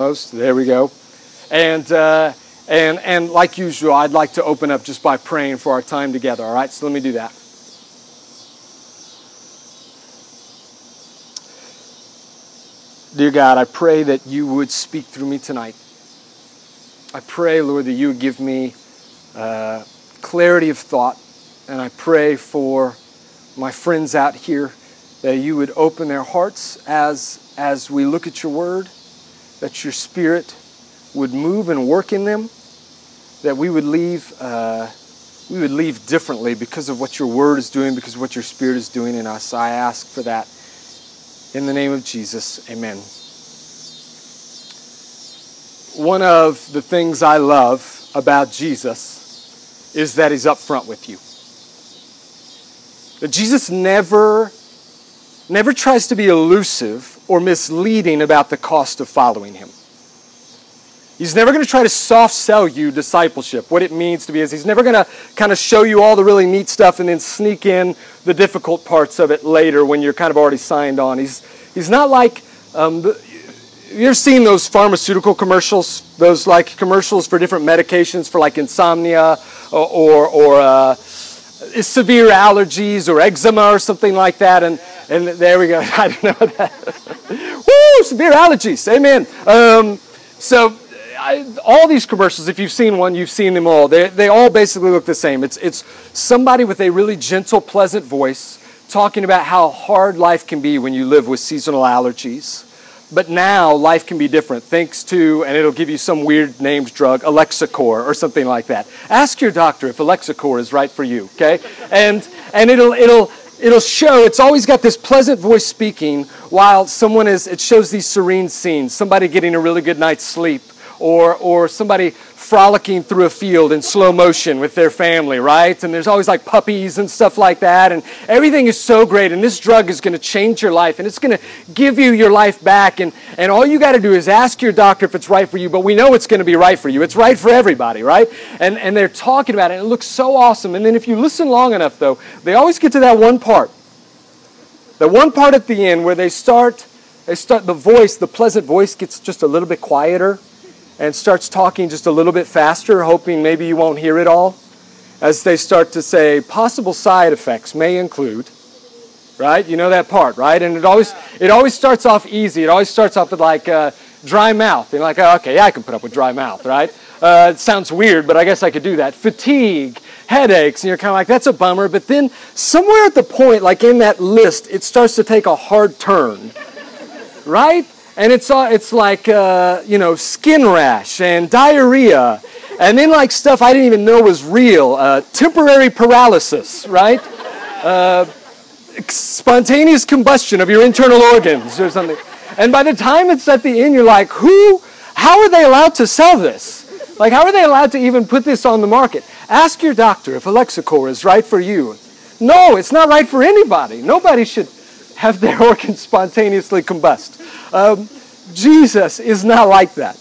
There we go. And, uh, and, and like usual, I'd like to open up just by praying for our time together, all right? So let me do that. Dear God, I pray that you would speak through me tonight. I pray, Lord, that you would give me uh, clarity of thought. And I pray for my friends out here that you would open their hearts as, as we look at your word, that your spirit would move and work in them, that we would leave, uh, we would leave differently because of what your word is doing, because of what your spirit is doing in us. I ask for that in the name of Jesus, amen. One of the things I love about Jesus is that he's up front with you. That Jesus never, never tries to be elusive or misleading about the cost of following him. He's never going to try to soft sell you discipleship, what it means to be as. He's never going to kind of show you all the really neat stuff and then sneak in the difficult parts of it later when you're kind of already signed on. He's, he's not like, um, you've seen those pharmaceutical commercials, those like commercials for different medications for like insomnia or, or, or uh, severe allergies or eczema or something like that. And, and there we go. I don't know that. Woo, severe allergies. Amen. Um, so I, all these commercials, if you've seen one, you've seen them all. They, they all basically look the same. It's, it's somebody with a really gentle, pleasant voice talking about how hard life can be when you live with seasonal allergies. But now life can be different thanks to, and it'll give you some weird named drug, Alexicor or something like that. Ask your doctor if Alexicor is right for you, okay? And, and it'll, it'll, it'll show, it's always got this pleasant voice speaking while someone is, it shows these serene scenes, somebody getting a really good night's sleep or, or somebody frolicking through a field in slow motion with their family, right? And there's always like puppies and stuff like that. And everything is so great. And this drug is going to change your life and it's going to give you your life back. And, and all you got to do is ask your doctor if it's right for you. But we know it's going to be right for you. It's right for everybody, right? And, and they're talking about it. And it looks so awesome. And then if you listen long enough, though, they always get to that one part. The one part at the end where they start, they start, the voice, the pleasant voice gets just a little bit quieter and starts talking just a little bit faster, hoping maybe you won't hear it all, as they start to say possible side effects may include, right? You know that part, right? And it always it always starts off easy. It always starts off with like uh, dry mouth. You're like, oh, okay, yeah, I can put up with dry mouth, right? Uh, it sounds weird, but I guess I could do that. Fatigue, headaches, and you're kind of like, that's a bummer. But then somewhere at the point, like in that list, it starts to take a hard turn, right? And it's, uh, it's like, uh, you know, skin rash and diarrhea, and then like stuff I didn't even know was real, uh, temporary paralysis, right? Uh, spontaneous combustion of your internal organs or something. And by the time it's at the end, you're like, who, how are they allowed to sell this? Like, how are they allowed to even put this on the market? Ask your doctor if Alexicor is right for you. No, it's not right for anybody. Nobody should have their organs spontaneously combust. Um, Jesus is not like that.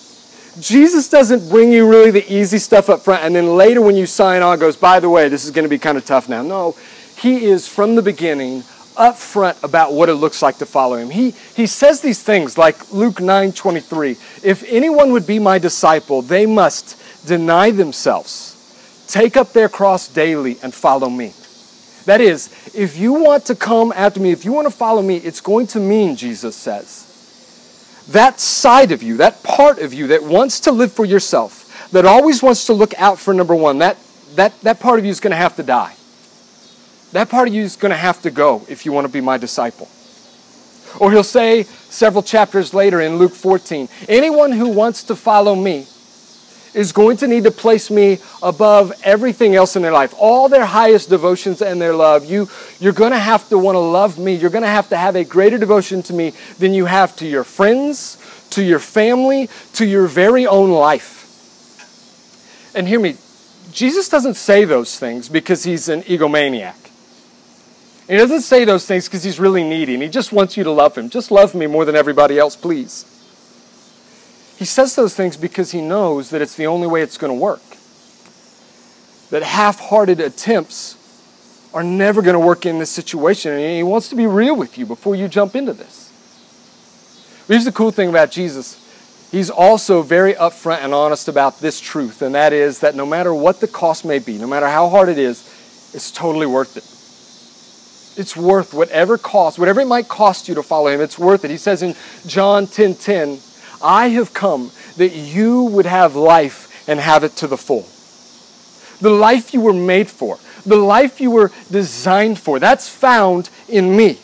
Jesus doesn't bring you really the easy stuff up front, and then later when you sign on, goes, by the way, this is going to be kind of tough now. No, he is from the beginning upfront about what it looks like to follow him. He, he says these things like Luke 9 23. If anyone would be my disciple, they must deny themselves, take up their cross daily, and follow me. That is, if you want to come after me, if you want to follow me, it's going to mean, Jesus says, that side of you, that part of you that wants to live for yourself, that always wants to look out for number one, that, that, that part of you is going to have to die. That part of you is going to have to go if you want to be my disciple. Or he'll say several chapters later in Luke 14 anyone who wants to follow me is going to need to place me above everything else in their life. All their highest devotions and their love. You, you're going to have to want to love me. You're going to have to have a greater devotion to me than you have to your friends, to your family, to your very own life. And hear me, Jesus doesn't say those things because he's an egomaniac. He doesn't say those things because he's really needy and he just wants you to love him. Just love me more than everybody else, please. He says those things because he knows that it's the only way it's going to work. That half hearted attempts are never going to work in this situation. And he wants to be real with you before you jump into this. But here's the cool thing about Jesus he's also very upfront and honest about this truth, and that is that no matter what the cost may be, no matter how hard it is, it's totally worth it. It's worth whatever cost, whatever it might cost you to follow him, it's worth it. He says in John 10 10, I have come that you would have life and have it to the full. The life you were made for, the life you were designed for, that's found in me.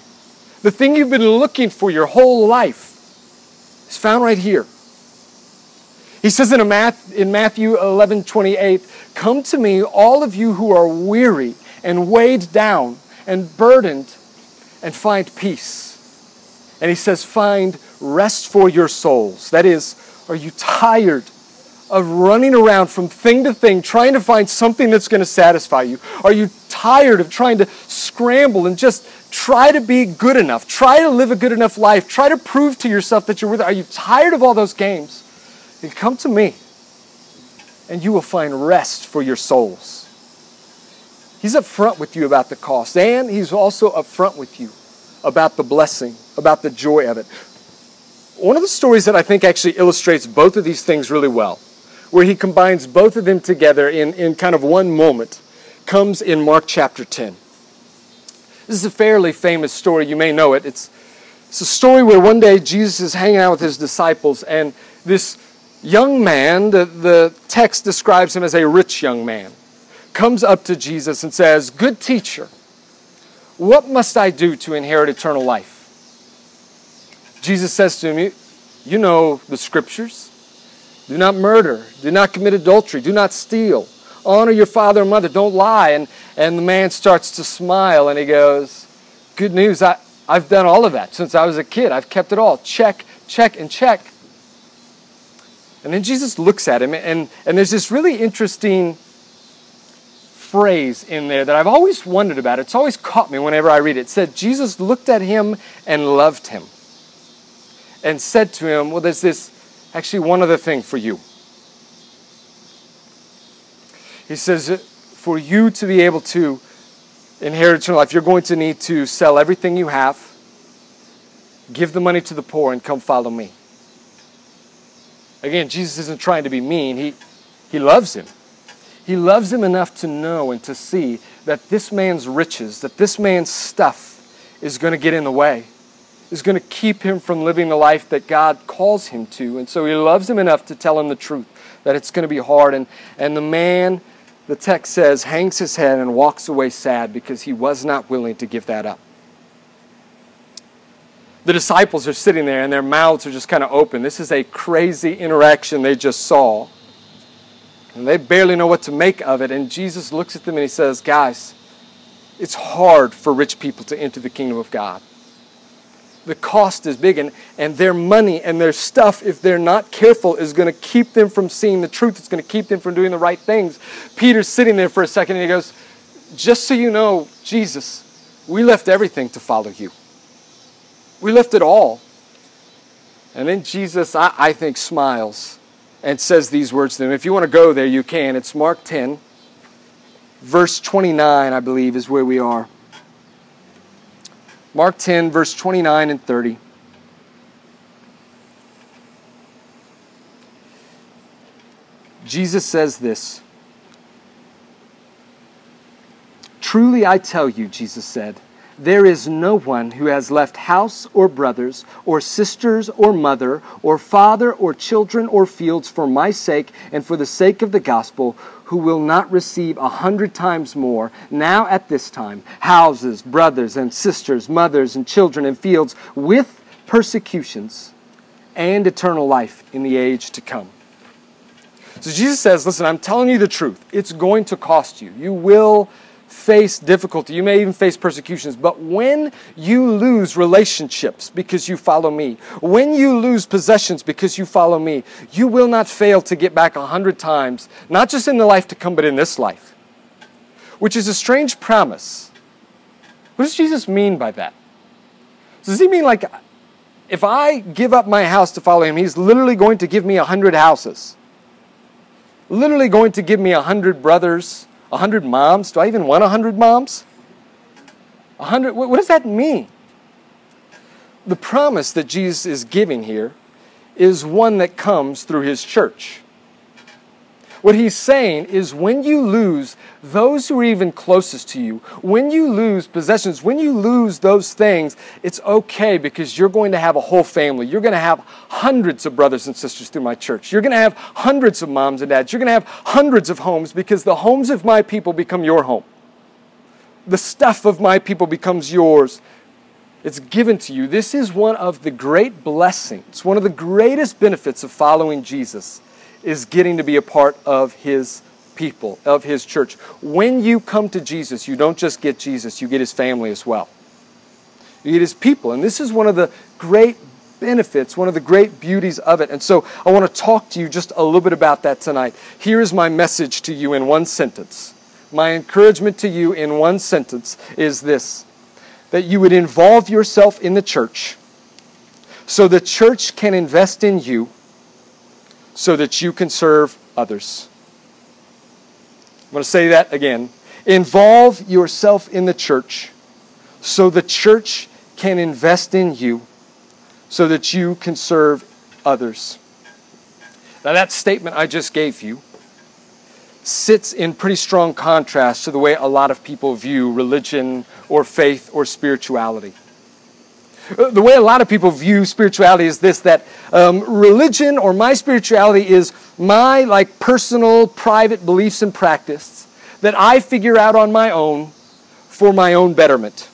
The thing you've been looking for your whole life is found right here. He says in, in Matthew 11 28, Come to me, all of you who are weary and weighed down and burdened, and find peace. And he says, Find rest for your souls. That is, are you tired of running around from thing to thing trying to find something that's going to satisfy you? Are you tired of trying to scramble and just try to be good enough? Try to live a good enough life. Try to prove to yourself that you're worth it. Are you tired of all those games? Then come to me and you will find rest for your souls. He's upfront with you about the cost, and he's also upfront with you about the blessing, about the joy of it. One of the stories that I think actually illustrates both of these things really well, where he combines both of them together in, in kind of one moment, comes in Mark chapter 10. This is a fairly famous story. You may know it. It's, it's a story where one day Jesus is hanging out with his disciples, and this young man, the, the text describes him as a rich young man, comes up to Jesus and says, Good teacher, what must I do to inherit eternal life? Jesus says to him, You know the scriptures. Do not murder. Do not commit adultery. Do not steal. Honor your father and mother. Don't lie. And, and the man starts to smile and he goes, Good news. I, I've done all of that since I was a kid. I've kept it all. Check, check, and check. And then Jesus looks at him, and, and there's this really interesting phrase in there that I've always wondered about. It's always caught me whenever I read it. It said, Jesus looked at him and loved him and said to him, Well, there's this actually one other thing for you. He says, For you to be able to inherit eternal life, you're going to need to sell everything you have, give the money to the poor, and come follow me. Again, Jesus isn't trying to be mean, he, he loves him. He loves him enough to know and to see that this man's riches, that this man's stuff is going to get in the way, is going to keep him from living the life that God calls him to. And so he loves him enough to tell him the truth, that it's going to be hard. And, and the man, the text says, hangs his head and walks away sad because he was not willing to give that up. The disciples are sitting there and their mouths are just kind of open. This is a crazy interaction they just saw. And they barely know what to make of it. And Jesus looks at them and he says, Guys, it's hard for rich people to enter the kingdom of God. The cost is big, and, and their money and their stuff, if they're not careful, is going to keep them from seeing the truth. It's going to keep them from doing the right things. Peter's sitting there for a second and he goes, Just so you know, Jesus, we left everything to follow you. We left it all. And then Jesus, I, I think, smiles and says these words to them. If you want to go there, you can. It's Mark 10, verse 29, I believe, is where we are. Mark 10, verse 29 and 30. Jesus says this Truly I tell you, Jesus said, there is no one who has left house or brothers, or sisters, or mother, or father, or children, or fields for my sake and for the sake of the gospel, who will not receive a hundred times more now at this time houses, brothers, and sisters, mothers, and children, and fields with persecutions and eternal life in the age to come. So Jesus says, Listen, I'm telling you the truth. It's going to cost you. You will face difficulty, you may even face persecutions, but when you lose relationships because you follow me, when you lose possessions because you follow me, you will not fail to get back a hundred times, not just in the life to come, but in this life. Which is a strange promise. What does Jesus mean by that? Does he mean like if I give up my house to follow him, he's literally going to give me a hundred houses? Literally going to give me a hundred brothers, 100 moms? Do I even want 100 moms? 100, what does that mean? The promise that Jesus is giving here is one that comes through his church. What he's saying is when you lose those who are even closest to you, when you lose possessions, when you lose those things, it's okay because you're going to have a whole family. You're going to have hundreds of brothers and sisters through my church. You're going to have hundreds of moms and dads. You're going to have hundreds of homes because the homes of my people become your home. The stuff of my people becomes yours. It's given to you. This is one of the great blessings, one of the greatest benefits of following Jesus is getting to be a part of his people, of his church. When you come to Jesus, you don't just get Jesus, you get his family as well. You get his people. And this is one of the great benefits, one of the great beauties of it. And so I want to talk to you just a little bit about that tonight. Here is my message to you in one sentence. My encouragement to you in one sentence is this that you would involve yourself in the church so the church can invest in you so that you can serve others. I'm going to say that again. Involve yourself in the church so the church can invest in you so that you can serve others. Now, that statement I just gave you sits in pretty strong contrast to the way a lot of people view religion or faith or spirituality. The way a lot of people view spirituality is this that um, religion or my spirituality is my like personal private beliefs and practice that I figure out on my own for my own betterment.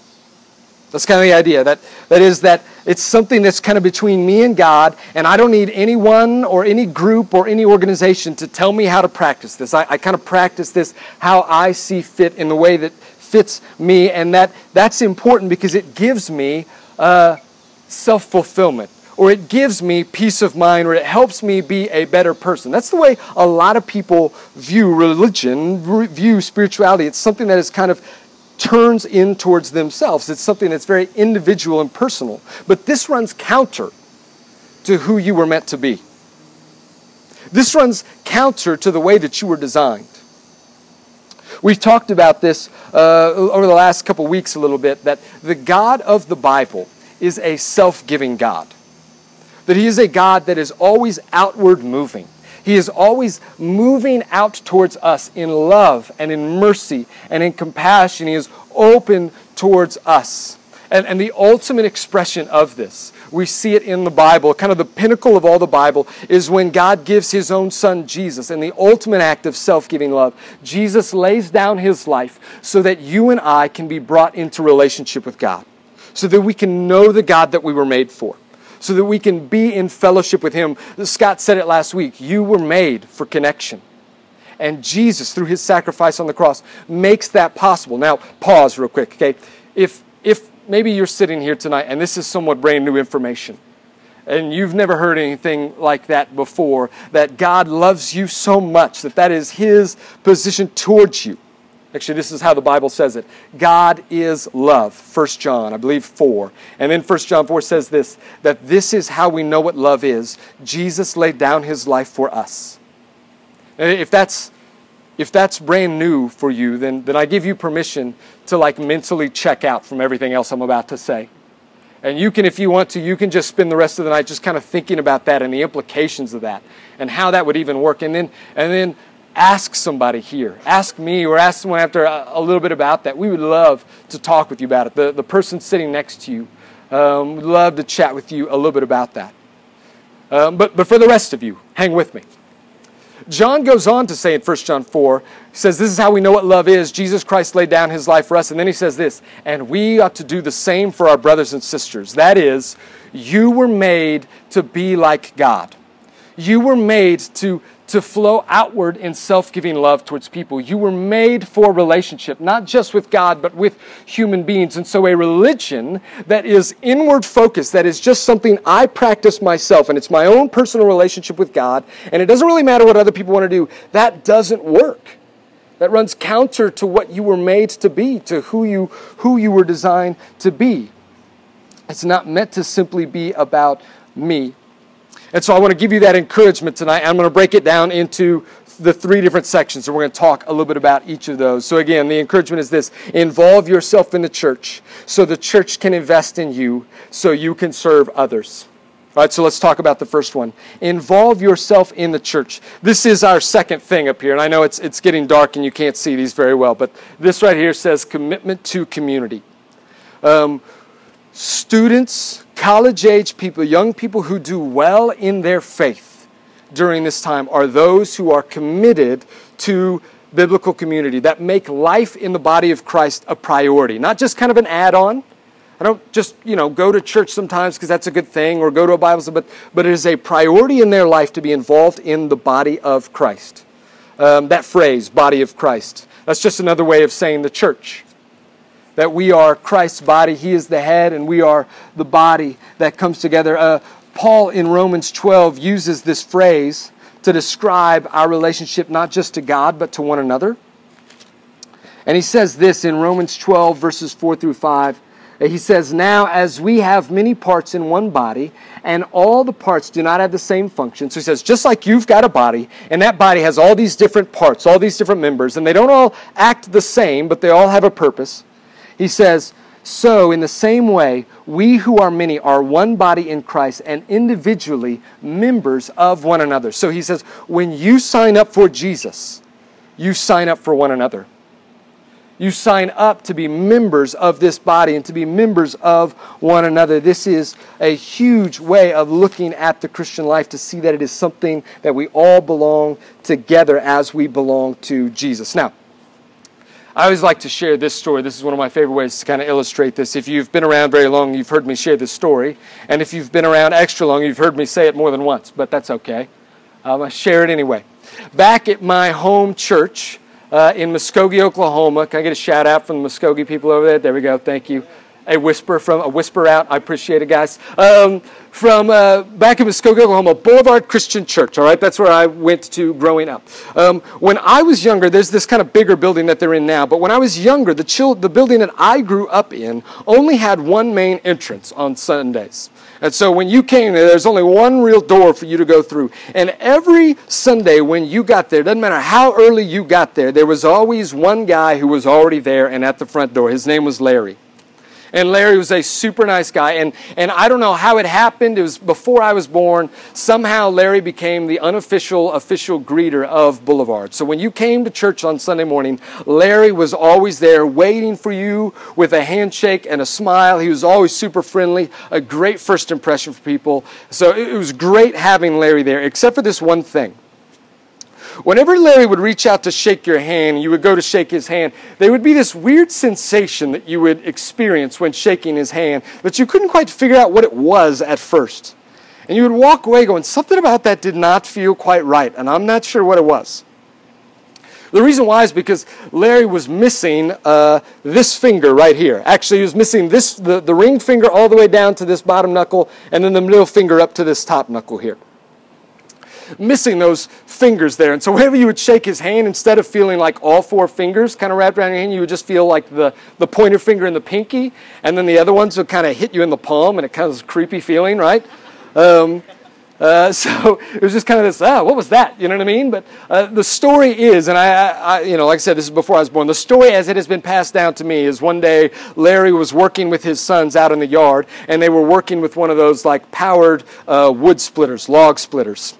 That's kind of the idea. That, that is that it's something that's kind of between me and God, and I don't need anyone or any group or any organization to tell me how to practice this. I, I kind of practice this how I see fit in the way that fits me, and that, that's important because it gives me uh, self fulfillment, or it gives me peace of mind, or it helps me be a better person. That's the way a lot of people view religion, view spirituality. It's something that is kind of turns in towards themselves. It's something that's very individual and personal. But this runs counter to who you were meant to be. This runs counter to the way that you were designed. We've talked about this uh, over the last couple weeks a little bit that the God of the Bible is a self giving God. That He is a God that is always outward moving. He is always moving out towards us in love and in mercy and in compassion. He is open towards us. And, and the ultimate expression of this we see it in the Bible. Kind of the pinnacle of all the Bible is when God gives his own son Jesus and the ultimate act of self giving love. Jesus lays down his life so that you and I can be brought into relationship with God, so that we can know the God that we were made for. So that we can be in fellowship with Him. Scott said it last week. You were made for connection. And Jesus, through His sacrifice on the cross, makes that possible. Now, pause real quick, okay? If maybe you're sitting here tonight and this is somewhat brand new information. And you've never heard anything like that before that god loves you so much that that is his position towards you. Actually this is how the bible says it. God is love 1 john i believe 4 and then 1 john 4 says this that this is how we know what love is. Jesus laid down his life for us. If that's if that's brand new for you, then, then I give you permission to like mentally check out from everything else I'm about to say. And you can, if you want to, you can just spend the rest of the night just kind of thinking about that and the implications of that and how that would even work. And then, and then ask somebody here. Ask me or ask someone after a, a little bit about that. We would love to talk with you about it. The, the person sitting next to you um, would love to chat with you a little bit about that. Um, but, but for the rest of you, hang with me. John goes on to say in 1 John 4, he says, This is how we know what love is. Jesus Christ laid down his life for us. And then he says this, and we ought to do the same for our brothers and sisters. That is, you were made to be like God. You were made to to flow outward in self giving love towards people. You were made for relationship, not just with God, but with human beings. And so, a religion that is inward focused, that is just something I practice myself, and it's my own personal relationship with God, and it doesn't really matter what other people want to do, that doesn't work. That runs counter to what you were made to be, to who you, who you were designed to be. It's not meant to simply be about me. And so I want to give you that encouragement tonight. I'm going to break it down into the three different sections, and we're going to talk a little bit about each of those. So, again, the encouragement is this involve yourself in the church so the church can invest in you so you can serve others. All right, so let's talk about the first one. Involve yourself in the church. This is our second thing up here, and I know it's, it's getting dark and you can't see these very well, but this right here says commitment to community. Um, students, college age people, young people who do well in their faith during this time are those who are committed to biblical community, that make life in the body of Christ a priority, not just kind of an add on I don't just, you know, go to church sometimes because that's a good thing or go to a Bible study, but, but it is a priority in their life to be involved in the body of Christ. Um, that phrase, body of Christ, that's just another way of saying the church. That we are Christ's body, He is the head, and we are the body that comes together. Uh, Paul in Romans 12 uses this phrase to describe our relationship not just to God, but to one another. And he says this in Romans 12, verses 4 through 5. He says, Now, as we have many parts in one body, and all the parts do not have the same function. So he says, just like you've got a body, and that body has all these different parts, all these different members, and they don't all act the same, but they all have a purpose. He says, So, in the same way, we who are many are one body in Christ and individually members of one another. So he says, when you sign up for Jesus, you sign up for one another you sign up to be members of this body and to be members of one another. This is a huge way of looking at the Christian life to see that it is something that we all belong together as we belong to Jesus. Now, I always like to share this story. This is one of my favorite ways to kind of illustrate this. If you've been around very long, you've heard me share this story. And if you've been around extra long, you've heard me say it more than once, but that's okay. I'm going to share it anyway. Back at my home church, uh, in Muskogee, Oklahoma. Can I get a shout out from the Muskogee people over there? There we go. Thank you. A whisper from a whisper out. I appreciate it, guys. Um, from uh, back in Muskogee, Oklahoma, Boulevard Christian Church. All right, that's where I went to growing up. Um, when I was younger, there's this kind of bigger building that they're in now. But when I was younger, the, the building that I grew up in only had one main entrance on Sundays. And so when you came there, there's only one real door for you to go through. And every Sunday when you got there, doesn't matter how early you got there, there was always one guy who was already there and at the front door. His name was Larry. And Larry was a super nice guy. And, and I don't know how it happened. It was before I was born. Somehow Larry became the unofficial, official greeter of Boulevard. So when you came to church on Sunday morning, Larry was always there waiting for you with a handshake and a smile. He was always super friendly, a great first impression for people. So it was great having Larry there, except for this one thing. Whenever Larry would reach out to shake your hand, you would go to shake his hand, there would be this weird sensation that you would experience when shaking his hand, but you couldn't quite figure out what it was at first. And you would walk away going, something about that did not feel quite right, and I'm not sure what it was. The reason why is because Larry was missing uh, this finger right here. Actually, he was missing this the, the ring finger all the way down to this bottom knuckle, and then the middle finger up to this top knuckle here missing those fingers there. And so whenever you would shake his hand, instead of feeling like all four fingers kind of wrapped around your hand, you would just feel like the, the pointer finger and the pinky, and then the other ones would kind of hit you in the palm, and it kind of a creepy feeling, right? Um, uh, so it was just kind of this, ah, what was that? You know what I mean? But uh, the story is, and I, I, you know, like I said, this is before I was born. The story as it has been passed down to me is one day Larry was working with his sons out in the yard, and they were working with one of those like powered uh, wood splitters, log splitters.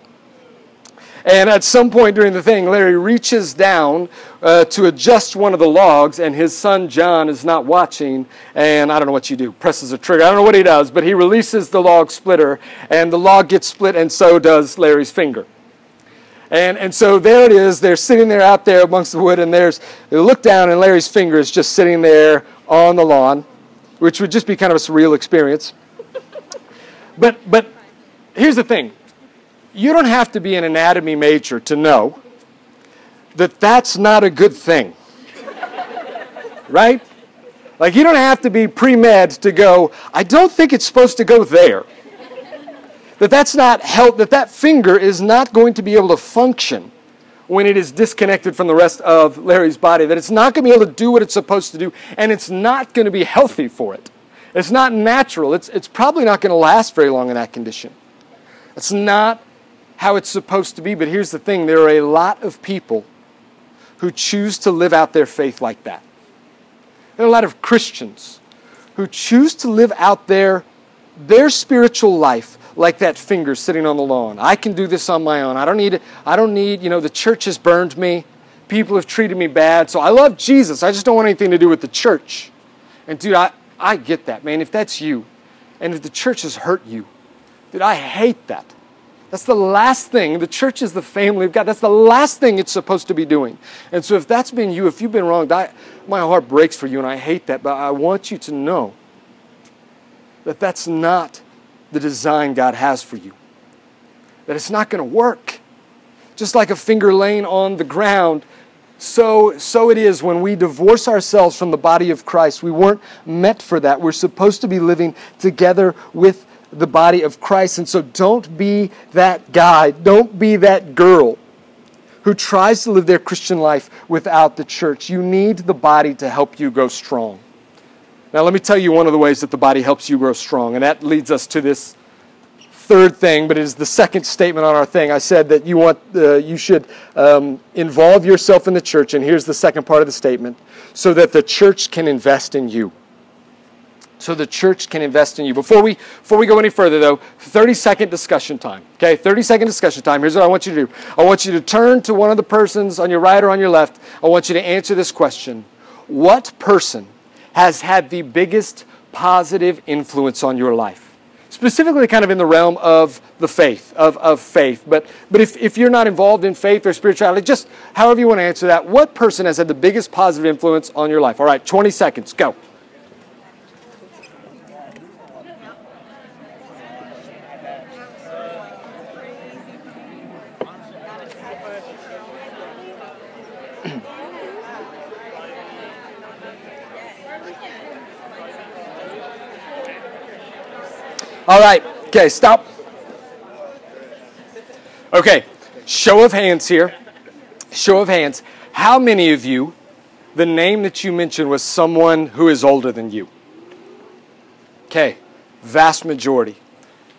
And at some point during the thing, Larry reaches down uh, to adjust one of the logs, and his son John is not watching. And I don't know what you do, presses a trigger. I don't know what he does, but he releases the log splitter, and the log gets split, and so does Larry's finger. And, and so there it is. They're sitting there out there amongst the wood, and there's they look down, and Larry's finger is just sitting there on the lawn, which would just be kind of a surreal experience. But but here's the thing you don't have to be an anatomy major to know that that's not a good thing. right? Like, you don't have to be pre med to go, I don't think it's supposed to go there. that that's not help, that that finger is not going to be able to function when it is disconnected from the rest of Larry's body, that it's not going to be able to do what it's supposed to do, and it's not going to be healthy for it. It's not natural. It's, it's probably not going to last very long in that condition. It's not how it's supposed to be. But here's the thing there are a lot of people who choose to live out their faith like that. There are a lot of Christians who choose to live out their, their spiritual life like that finger sitting on the lawn. I can do this on my own. I don't need, I don't need, you know, the church has burned me. People have treated me bad. So I love Jesus. I just don't want anything to do with the church. And dude, I, I get that, man. If that's you, and if the church has hurt you, dude, I hate that. That's the last thing. The church is the family of God. That's the last thing it's supposed to be doing. And so if that's been you, if you've been wronged, I, my heart breaks for you and I hate that. But I want you to know that that's not the design God has for you. That it's not going to work. Just like a finger laying on the ground, so, so it is when we divorce ourselves from the body of Christ. We weren't meant for that. We're supposed to be living together with the body of Christ. And so don't be that guy, don't be that girl who tries to live their Christian life without the church. You need the body to help you grow strong. Now, let me tell you one of the ways that the body helps you grow strong, and that leads us to this third thing, but it is the second statement on our thing. I said that you want uh, you should um, involve yourself in the church, and here's the second part of the statement: so that the church can invest in you. So the church can invest in you. Before we before we go any further, though, 30 second discussion time. Okay, 30 second discussion time. Here's what I want you to do. I want you to turn to one of the persons on your right or on your left. I want you to answer this question: What person? has had the biggest positive influence on your life? Specifically, kind of in the realm of the faith, of, of faith. But, but if, if you're not involved in faith or spirituality, just however you want to answer that, what person has had the biggest positive influence on your life? All right, 20 seconds, go. All right. Okay, stop. Okay, show of hands here. Show of hands. How many of you, the name that you mentioned was someone who is older than you? Okay, vast majority.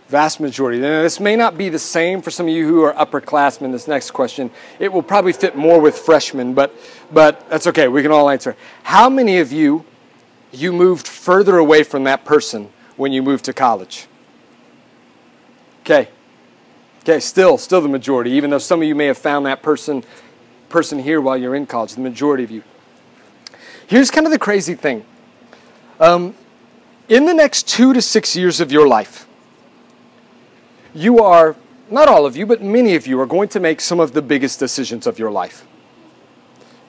Vast majority. Now, this may not be the same for some of you who are upperclassmen. This next question, it will probably fit more with freshmen, but but that's okay. We can all answer. How many of you you moved further away from that person when you moved to college? Okay. Okay, still, still the majority, even though some of you may have found that person, person here while you're in college, the majority of you. Here's kind of the crazy thing. Um, in the next two to six years of your life, you are, not all of you, but many of you are going to make some of the biggest decisions of your life.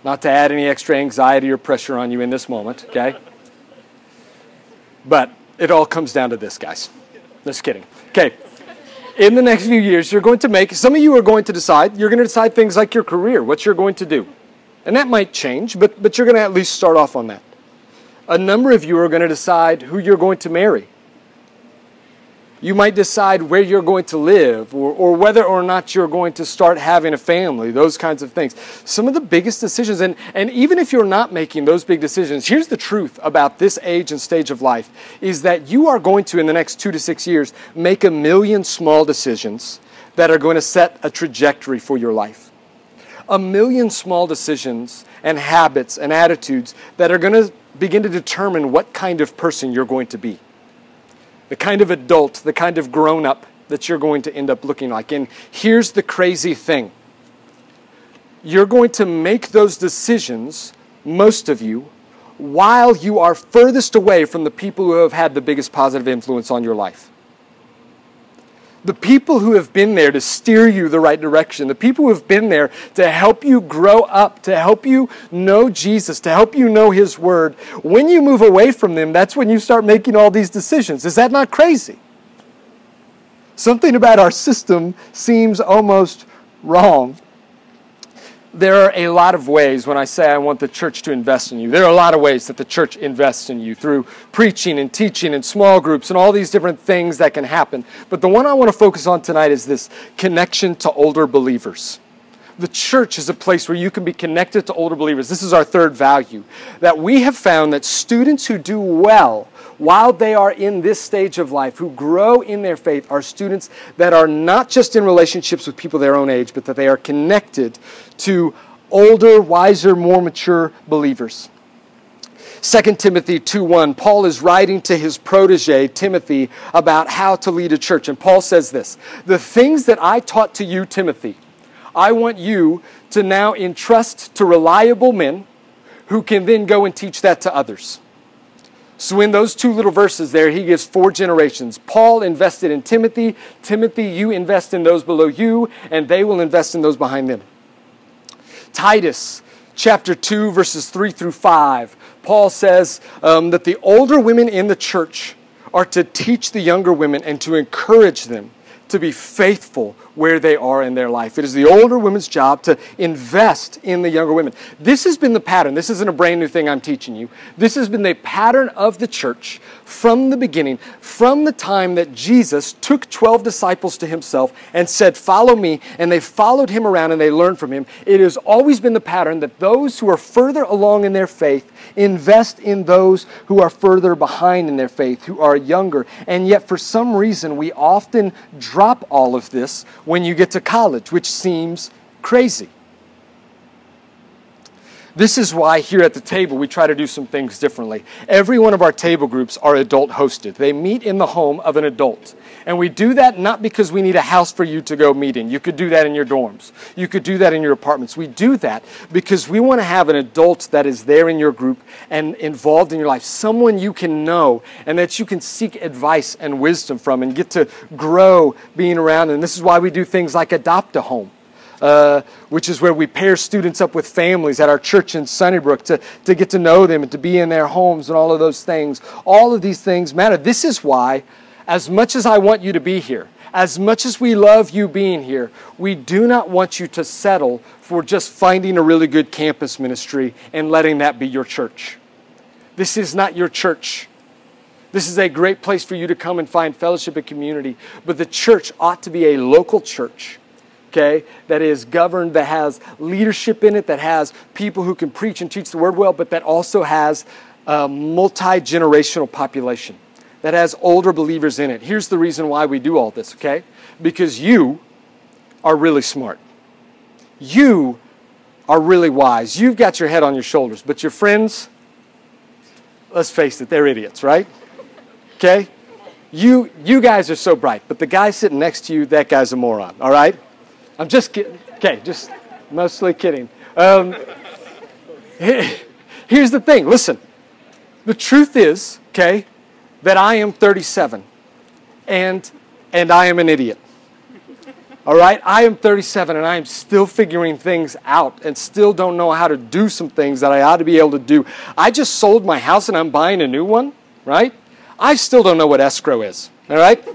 Not to add any extra anxiety or pressure on you in this moment, okay? But it all comes down to this, guys. Just kidding. Okay, in the next few years, you're going to make, some of you are going to decide, you're going to decide things like your career, what you're going to do. And that might change, but, but you're going to at least start off on that. A number of you are going to decide who you're going to marry. You might decide where you're going to live or, or whether or not you're going to start having a family, those kinds of things. Some of the biggest decisions, and, and even if you're not making those big decisions, here's the truth about this age and stage of life is that you are going to, in the next two to six years, make a million small decisions that are going to set a trajectory for your life. A million small decisions and habits and attitudes that are going to begin to determine what kind of person you're going to be the kind of adult, the kind of grown up that you're going to end up looking like. And here's the crazy thing you're going to make those decisions, most of you, while you are furthest away from the people who have had the biggest positive influence on your life the people who have been there to steer you the right direction, the people who have been there to help you grow up, to help you know Jesus, to help you know His Word, when you move away from them, that's when you start making all these decisions. Is that not crazy? Something about our system seems almost wrong there are a lot of ways when I say I want the church to invest in you. There are a lot of ways that the church invests in you through preaching and teaching and small groups and all these different things that can happen. But the one I want to focus on tonight is this connection to older believers. The church is a place where you can be connected to older believers. This is our third value. That we have found that students who do well while they are in this stage of life, who grow in their faith, are students that are not just in relationships with people their own age, but that they are connected to older, wiser, more mature believers. 2 Timothy 2:1 Paul is writing to his protege Timothy about how to lead a church and Paul says this the things that I taught to you Timothy I want you to now entrust to reliable men who can then go and teach that to others so in those two little verses there he gives four generations. Paul invested in Timothy. Timothy you invest in those below you and they will invest in those behind them. Titus chapter 2 verses 3 through 5 Paul says um, that the older women in the church are to teach the younger women and to encourage them to be faithful where they are in their life. It is the older women's job to invest in the younger women. This has been the pattern. This isn't a brand new thing I'm teaching you. This has been the pattern of the church from the beginning, from the time that Jesus took 12 disciples to himself and said, Follow me, and they followed him around and they learned from him. It has always been the pattern that those who are further along in their faith invest in those who are further behind in their faith, who are younger. And yet, for some reason, we often drop all of this when you get to college, which seems crazy. This is why here at the table we try to do some things differently. Every one of our table groups are adult hosted. They meet in the home of an adult. And we do that not because we need a house for you to go meet in. You could do that in your dorms. You could do that in your apartments. We do that because we want to have an adult that is there in your group and involved in your life, someone you can know and that you can seek advice and wisdom from and get to grow being around. And this is why we do things like adopt a home uh, which is where we pair students up with families at our church in Sunnybrook to, to get to know them and to be in their homes and all of those things. All of these things matter. This is why, as much as I want you to be here, as much as we love you being here, we do not want you to settle for just finding a really good campus ministry and letting that be your church. This is not your church. This is a great place for you to come and find fellowship and community, but the church ought to be a local church okay, that is governed, that has leadership in it, that has people who can preach and teach the word well, but that also has a multi generational population, that has older believers in it. Here's the reason why we do all this, okay? Because you are really smart. You are really wise. You've got your head on your shoulders, but your friends, let's face it, they're idiots, right? Okay? You, you guys are so bright, but the guy sitting next to you, that guy's a moron, all right? I'm just kidding. Okay, just mostly kidding. Um, here's the thing listen, the truth is, okay, that I am 37 and, and I am an idiot. All right, I am 37 and I am still figuring things out and still don't know how to do some things that I ought to be able to do. I just sold my house and I'm buying a new one, right? I still don't know what escrow is, all right?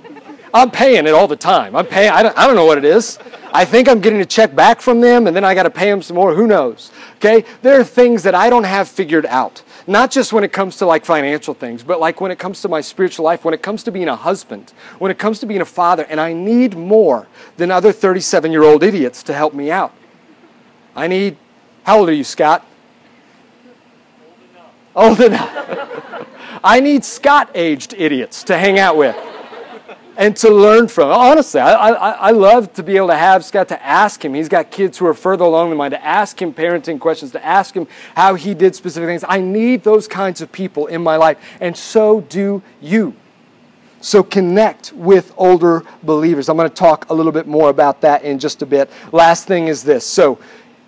I'm paying it all the time. I'm paying, I don't, I don't know what it is. I think I'm getting a check back from them and then I got to pay them some more. Who knows? Okay? There are things that I don't have figured out. Not just when it comes to like financial things, but like when it comes to my spiritual life, when it comes to being a husband, when it comes to being a father. And I need more than other 37 year old idiots to help me out. I need, how old are you, Scott? Old enough. Old enough. I need Scott aged idiots to hang out with and to learn from. Honestly, I, I, I, love to be able to have Scott to ask him. He's got kids who are further along than mine, to ask him parenting questions, to ask him how he did specific things. I need those kinds of people in my life, and so do you. So connect with older believers. I'm going to talk a little bit more about that in just a bit. Last thing is this. So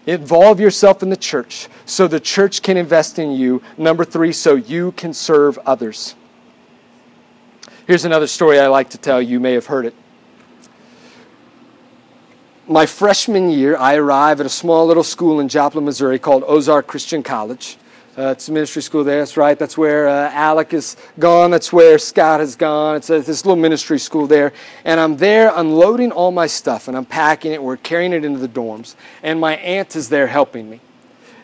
involve yourself in the church so the church can invest in you. Number three, so you can serve others. Here's another story I like to tell. You may have heard it. My freshman year, I arrive at a small little school in Joplin, Missouri called Ozark Christian College. Uh, it's a ministry school there. That's right. That's where uh, Alec is gone. That's where Scott has gone. It's a, this little ministry school there. And I'm there unloading all my stuff and I'm packing it. We're carrying it into the dorms. And my aunt is there helping me.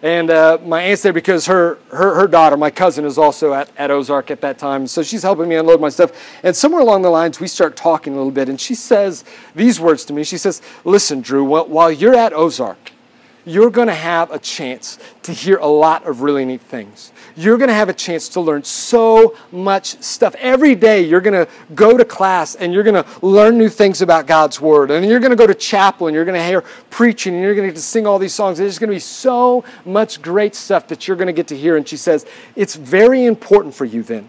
And uh, my aunt's there because her, her, her daughter, my cousin, is also at, at Ozark at that time. So she's helping me unload my stuff. And somewhere along the lines, we start talking a little bit. And she says these words to me. She says, Listen, Drew, while you're at Ozark, you're going to have a chance to hear a lot of really neat things. You're going to have a chance to learn so much stuff. Every day, you're going to go to class and you're going to learn new things about God's Word. And you're going to go to chapel and you're going to hear preaching and you're going to get to sing all these songs. There's going to be so much great stuff that you're going to get to hear. And she says, It's very important for you then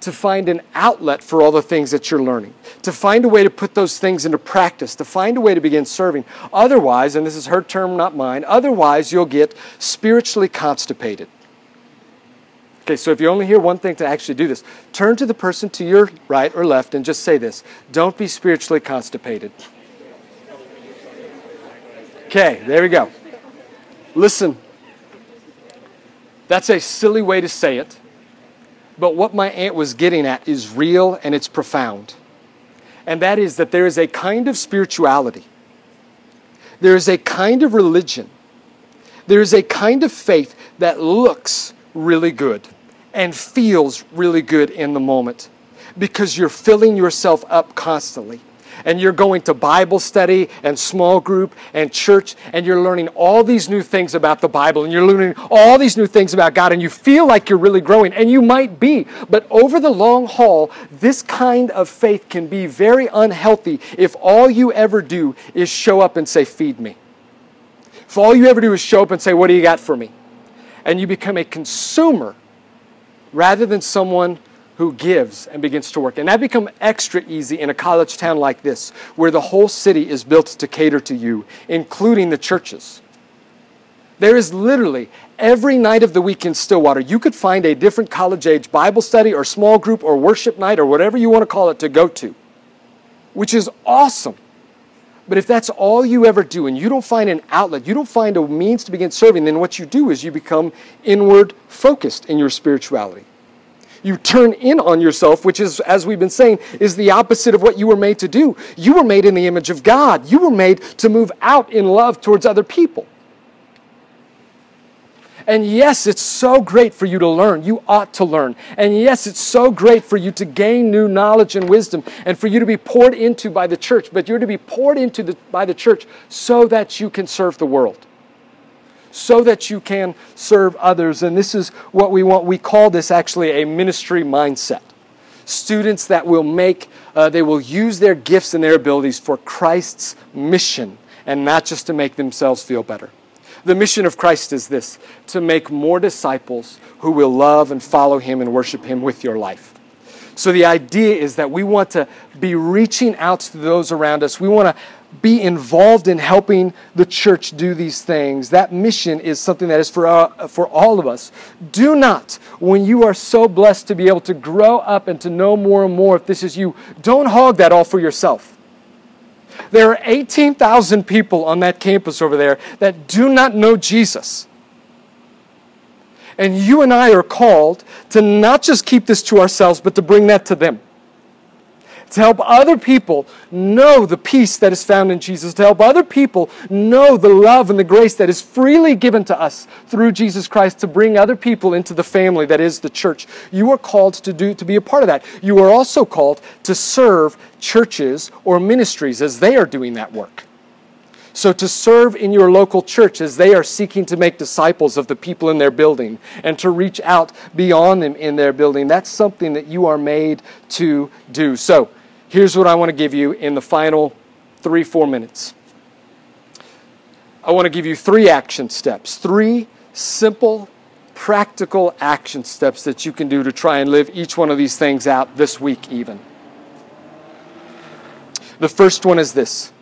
to find an outlet for all the things that you're learning, to find a way to put those things into practice, to find a way to begin serving. Otherwise, and this is her term, not mine, otherwise you'll get spiritually constipated. Okay, so if you only hear one thing to actually do this, turn to the person to your right or left and just say this Don't be spiritually constipated. Okay, there we go. Listen, that's a silly way to say it but what my aunt was getting at is real and it's profound. And that is that there is a kind of spirituality, there is a kind of religion, there is a kind of faith that looks really good and feels really good in the moment because you're filling yourself up constantly and you're going to Bible study and small group and church, and you're learning all these new things about the Bible, and you're learning all these new things about God, and you feel like you're really growing, and you might be. But over the long haul, this kind of faith can be very unhealthy if all you ever do is show up and say, Feed me. If all you ever do is show up and say, What do you got for me? And you become a consumer rather than someone who gives and begins to work. And that becomes extra easy in a college town like this, where the whole city is built to cater to you, including the churches. There is literally every night of the week in Stillwater, you could find a different college age Bible study or small group or worship night or whatever you want to call it to go to, which is awesome. But if that's all you ever do and you don't find an outlet, you don't find a means to begin serving, then what you do is you become inward focused in your spirituality. You turn in on yourself, which is, as we've been saying, is the opposite of what you were made to do. You were made in the image of God. You were made to move out in love towards other people. And yes, it's so great for you to learn. You ought to learn. And yes, it's so great for you to gain new knowledge and wisdom and for you to be poured into by the church. But you're to be poured into the, by the church so that you can serve the world so that you can serve others. And this is what we want. We call this actually a ministry mindset. Students that will make, uh, they will use their gifts and their abilities for Christ's mission and not just to make themselves feel better. The mission of Christ is this to make more disciples who will love and follow Him and worship Him with your life. So the idea is that we want to be reaching out to those around us. We want to be involved in helping the church do these things. That mission is something that is for, uh, for all of us. Do not, when you are so blessed to be able to grow up and to know more and more, if this is you, don't hog that all for yourself. There are 18,000 people on that campus over there that do not know Jesus. And you and I are called to not just keep this to ourselves, but to bring that to them to help other people know the peace that is found in Jesus, to help other people know the love and the grace that is freely given to us through Jesus Christ, to bring other people into the family that is the church. You are called to do to be a part of that. You are also called to serve churches or ministries as they are doing that work. So, to serve in your local church as they are seeking to make disciples of the people in their building and to reach out beyond them in their building, that's something that you are made to do. So, Here's what I want to give you in the final three, four minutes. I want to give you three action steps, three simple, practical action steps that you can do to try and live each one of these things out this week, even. The first one is this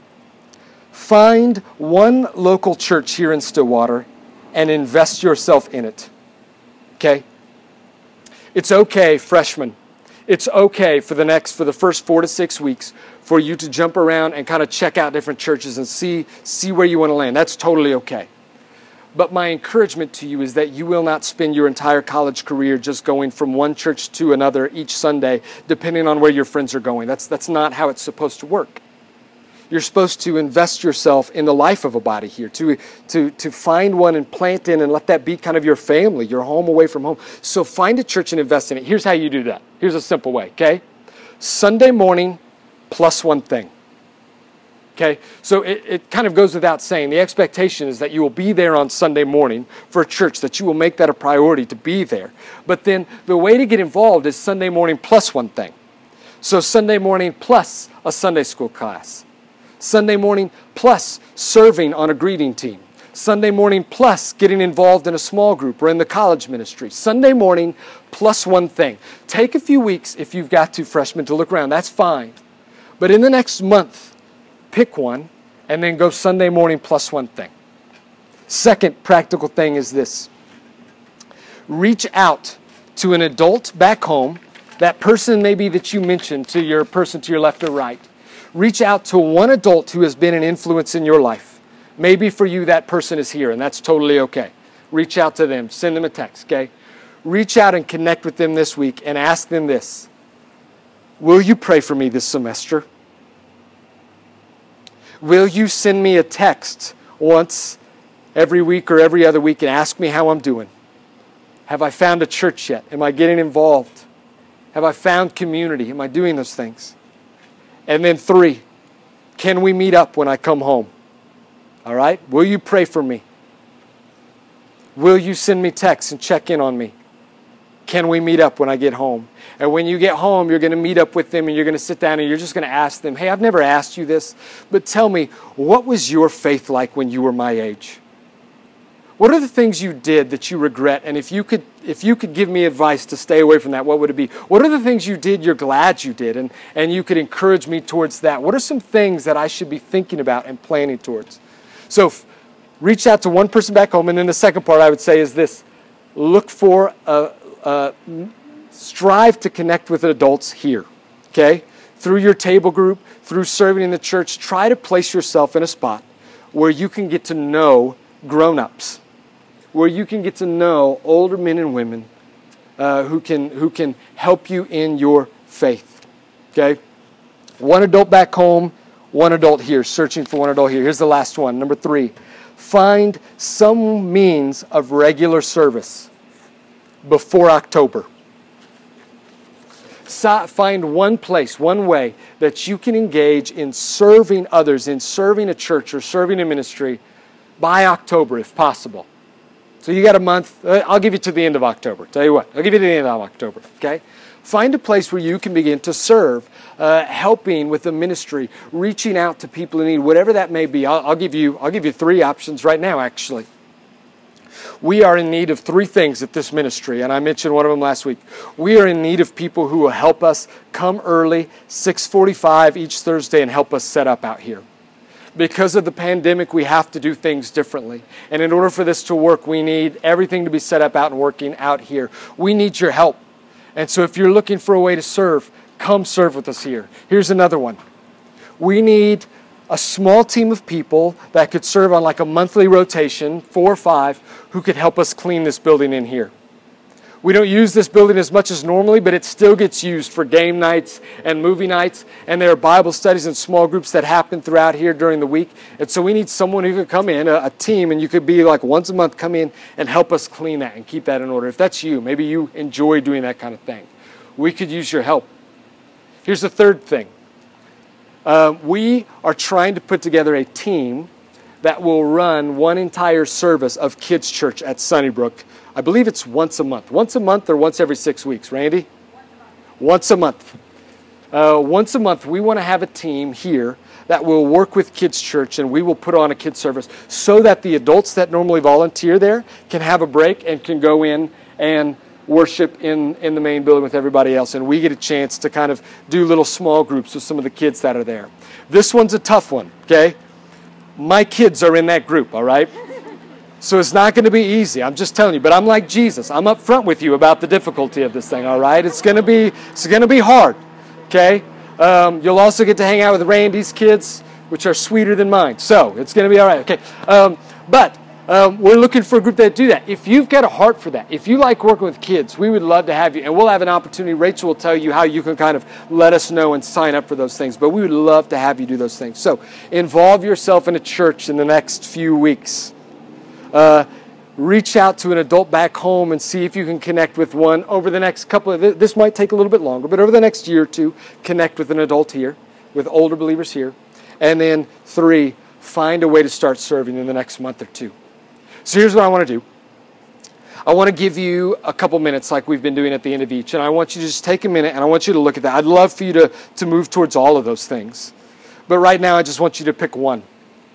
find one local church here in Stillwater and invest yourself in it. Okay? It's okay, freshmen it's okay for the next for the first four to six weeks for you to jump around and kind of check out different churches and see see where you want to land. That's totally okay. But my encouragement to you is that you will not spend your entire college career just going from one church to another each sunday depending on where your friends are going. That's that's not how it's supposed to work you're supposed to invest yourself in the life of a body here, to, to, to find one and plant in and let that be kind of your family, your home away from home. So find a church and invest in it. Here's how you do that. Here's a simple way, okay? Sunday morning plus one thing. Okay, so it, it kind of goes without saying. The expectation is that you will be there on Sunday morning for a church, that you will make that a priority to be there. But then the way to get involved is Sunday morning plus one thing. So Sunday morning plus a Sunday school class, Sunday morning plus serving on a greeting team, Sunday morning plus getting involved in a small group or in the college ministry, Sunday morning plus one thing. Take a few weeks if you've got to, freshmen, to look around. That's fine. But in the next month, pick one, and then go Sunday morning plus one thing. Second practical thing is this reach out to an adult back home, that person maybe that you mentioned to your person to your left or right. Reach out to one adult who has been an influence in your life. Maybe for you, that person is here, and that's totally okay. Reach out to them, send them a text, okay? Reach out and connect with them this week and ask them this Will you pray for me this semester? Will you send me a text once every week or every other week and ask me how I'm doing? Have I found a church yet? Am I getting involved? Have I found community? Am I doing those things? And then, three, can we meet up when I come home? All right? Will you pray for me? Will you send me texts and check in on me? Can we meet up when I get home? And when you get home, you're going to meet up with them and you're going to sit down and you're just going to ask them, Hey, I've never asked you this, but tell me, what was your faith like when you were my age? What are the things you did that you regret? And if you could, if you could give me advice to stay away from that, what would it be? What are the things you did you're glad you did? And, and you could encourage me towards that. What are some things that I should be thinking about and planning towards? So reach out to one person back home. And then the second part I would say is this look for a, uh, strive to connect with adults here, okay? Through your table group, through serving in the church, try to place yourself in a spot where you can get to know grown ups, where you can get to know older men and women uh, who, can, who can help you in your faith, okay? One adult back home, one adult here, searching for one adult here. Here's the last one, number three. Find some means of regular service before October. Find one place, one way that you can engage in serving others, in serving a church or serving a ministry by October if possible. So you got a month. Uh, I'll give you to the end of October. Tell you what, I'll give you to the end of October, okay? Find a place where you can begin to serve, uh, helping with the ministry, reaching out to people in need, whatever that may be. I'll, I'll, give you, I'll give you three options right now, actually we are in need of three things at this ministry, and I mentioned one of them last week. We are in need of people who will help us come early, 6:45 each Thursday, and help us set up out here. Because of the pandemic, we have to do things differently. And in order for this to work, we need everything to be set up out and working out here. We need your help. And so if you're looking for a way to serve, come serve with us here. Here's another one. We need a small team of people that could serve on like a monthly rotation, four or five, who could help us clean this building in here. We don't use this building as much as normally, but it still gets used for game nights and movie nights. And there are Bible studies and small groups that happen throughout here during the week. And so we need someone who could come in, a, a, team, and you could be like once a month come in and help us clean that and keep that in order. If that's you, maybe you enjoy doing that kind of thing. We could use your help. Here's the third thing uh, we are trying to put together a team that will run one entire service of kids' church at Sunnybrook. I believe it's once a month. Once a month or once every six weeks, Randy? Once a month. Uh, once a month, we want to have a team here that will work with Kids Church and we will put on a kids service so that the adults that normally volunteer there can have a break and can go in and worship in, in the main building with everybody else, and we get a chance to kind of do little small groups with some of the kids that are there. This one's a tough one, okay? My kids are in that group, all right? So it's not going to be easy. I'm just telling you. But I'm like Jesus. I'm up front with you about the difficulty of this thing. All right. It's going to be it's going to be hard. Okay. Um, you'll also get to hang out with Randy's kids, which are sweeter than mine. So it's going to be all right. Okay. Um, but um, we're looking for a group that do that. If you've got a heart for that, if you like working with kids, we would love to have you. And we'll have an opportunity. Rachel will tell you how you can kind of let us know and sign up for those things. But we would love to have you do those things. So involve yourself in a church in the next few weeks. Uh, reach out to an adult back home and see if you can connect with one over the next couple of this might take a little bit longer but over the next year or two connect with an adult here with older believers here And then three, find a way to start serving in the next month or two. So here's what I want to do. I want to give you a couple minutes like we've been doing at the end of each, and I want you to just take a minute and I want you to look at that. I'd love for you to, to move towards all of those things. But right now, I just want you to pick one.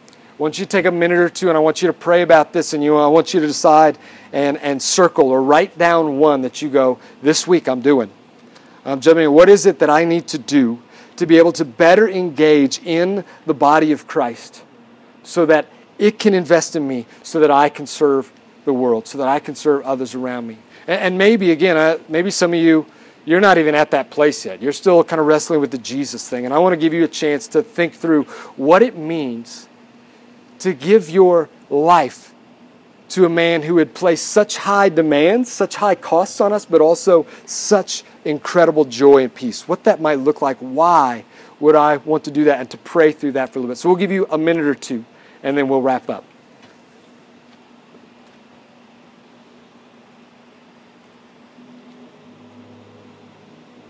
I want you to take a minute or two and I want you to pray about this and you I want you to decide and, and circle or write down one that you go, this week I'm doing. Um, Jimmy, what is it that I need to do to be able to better engage in the body of Christ so that it can invest in me, so that I can serve the world, so that I can serve others around me? And, and maybe, again, maybe some of you, you're not even at that place yet. You're still kind of wrestling with the Jesus thing. And I want to give you a chance to think through what it means to give your life to a man who had placed such high demands, such high costs on us, but also such incredible joy and peace. What that might look like, why would I want to do that, and to pray through that for a little bit. So we'll give you a minute or two, and then we'll wrap up.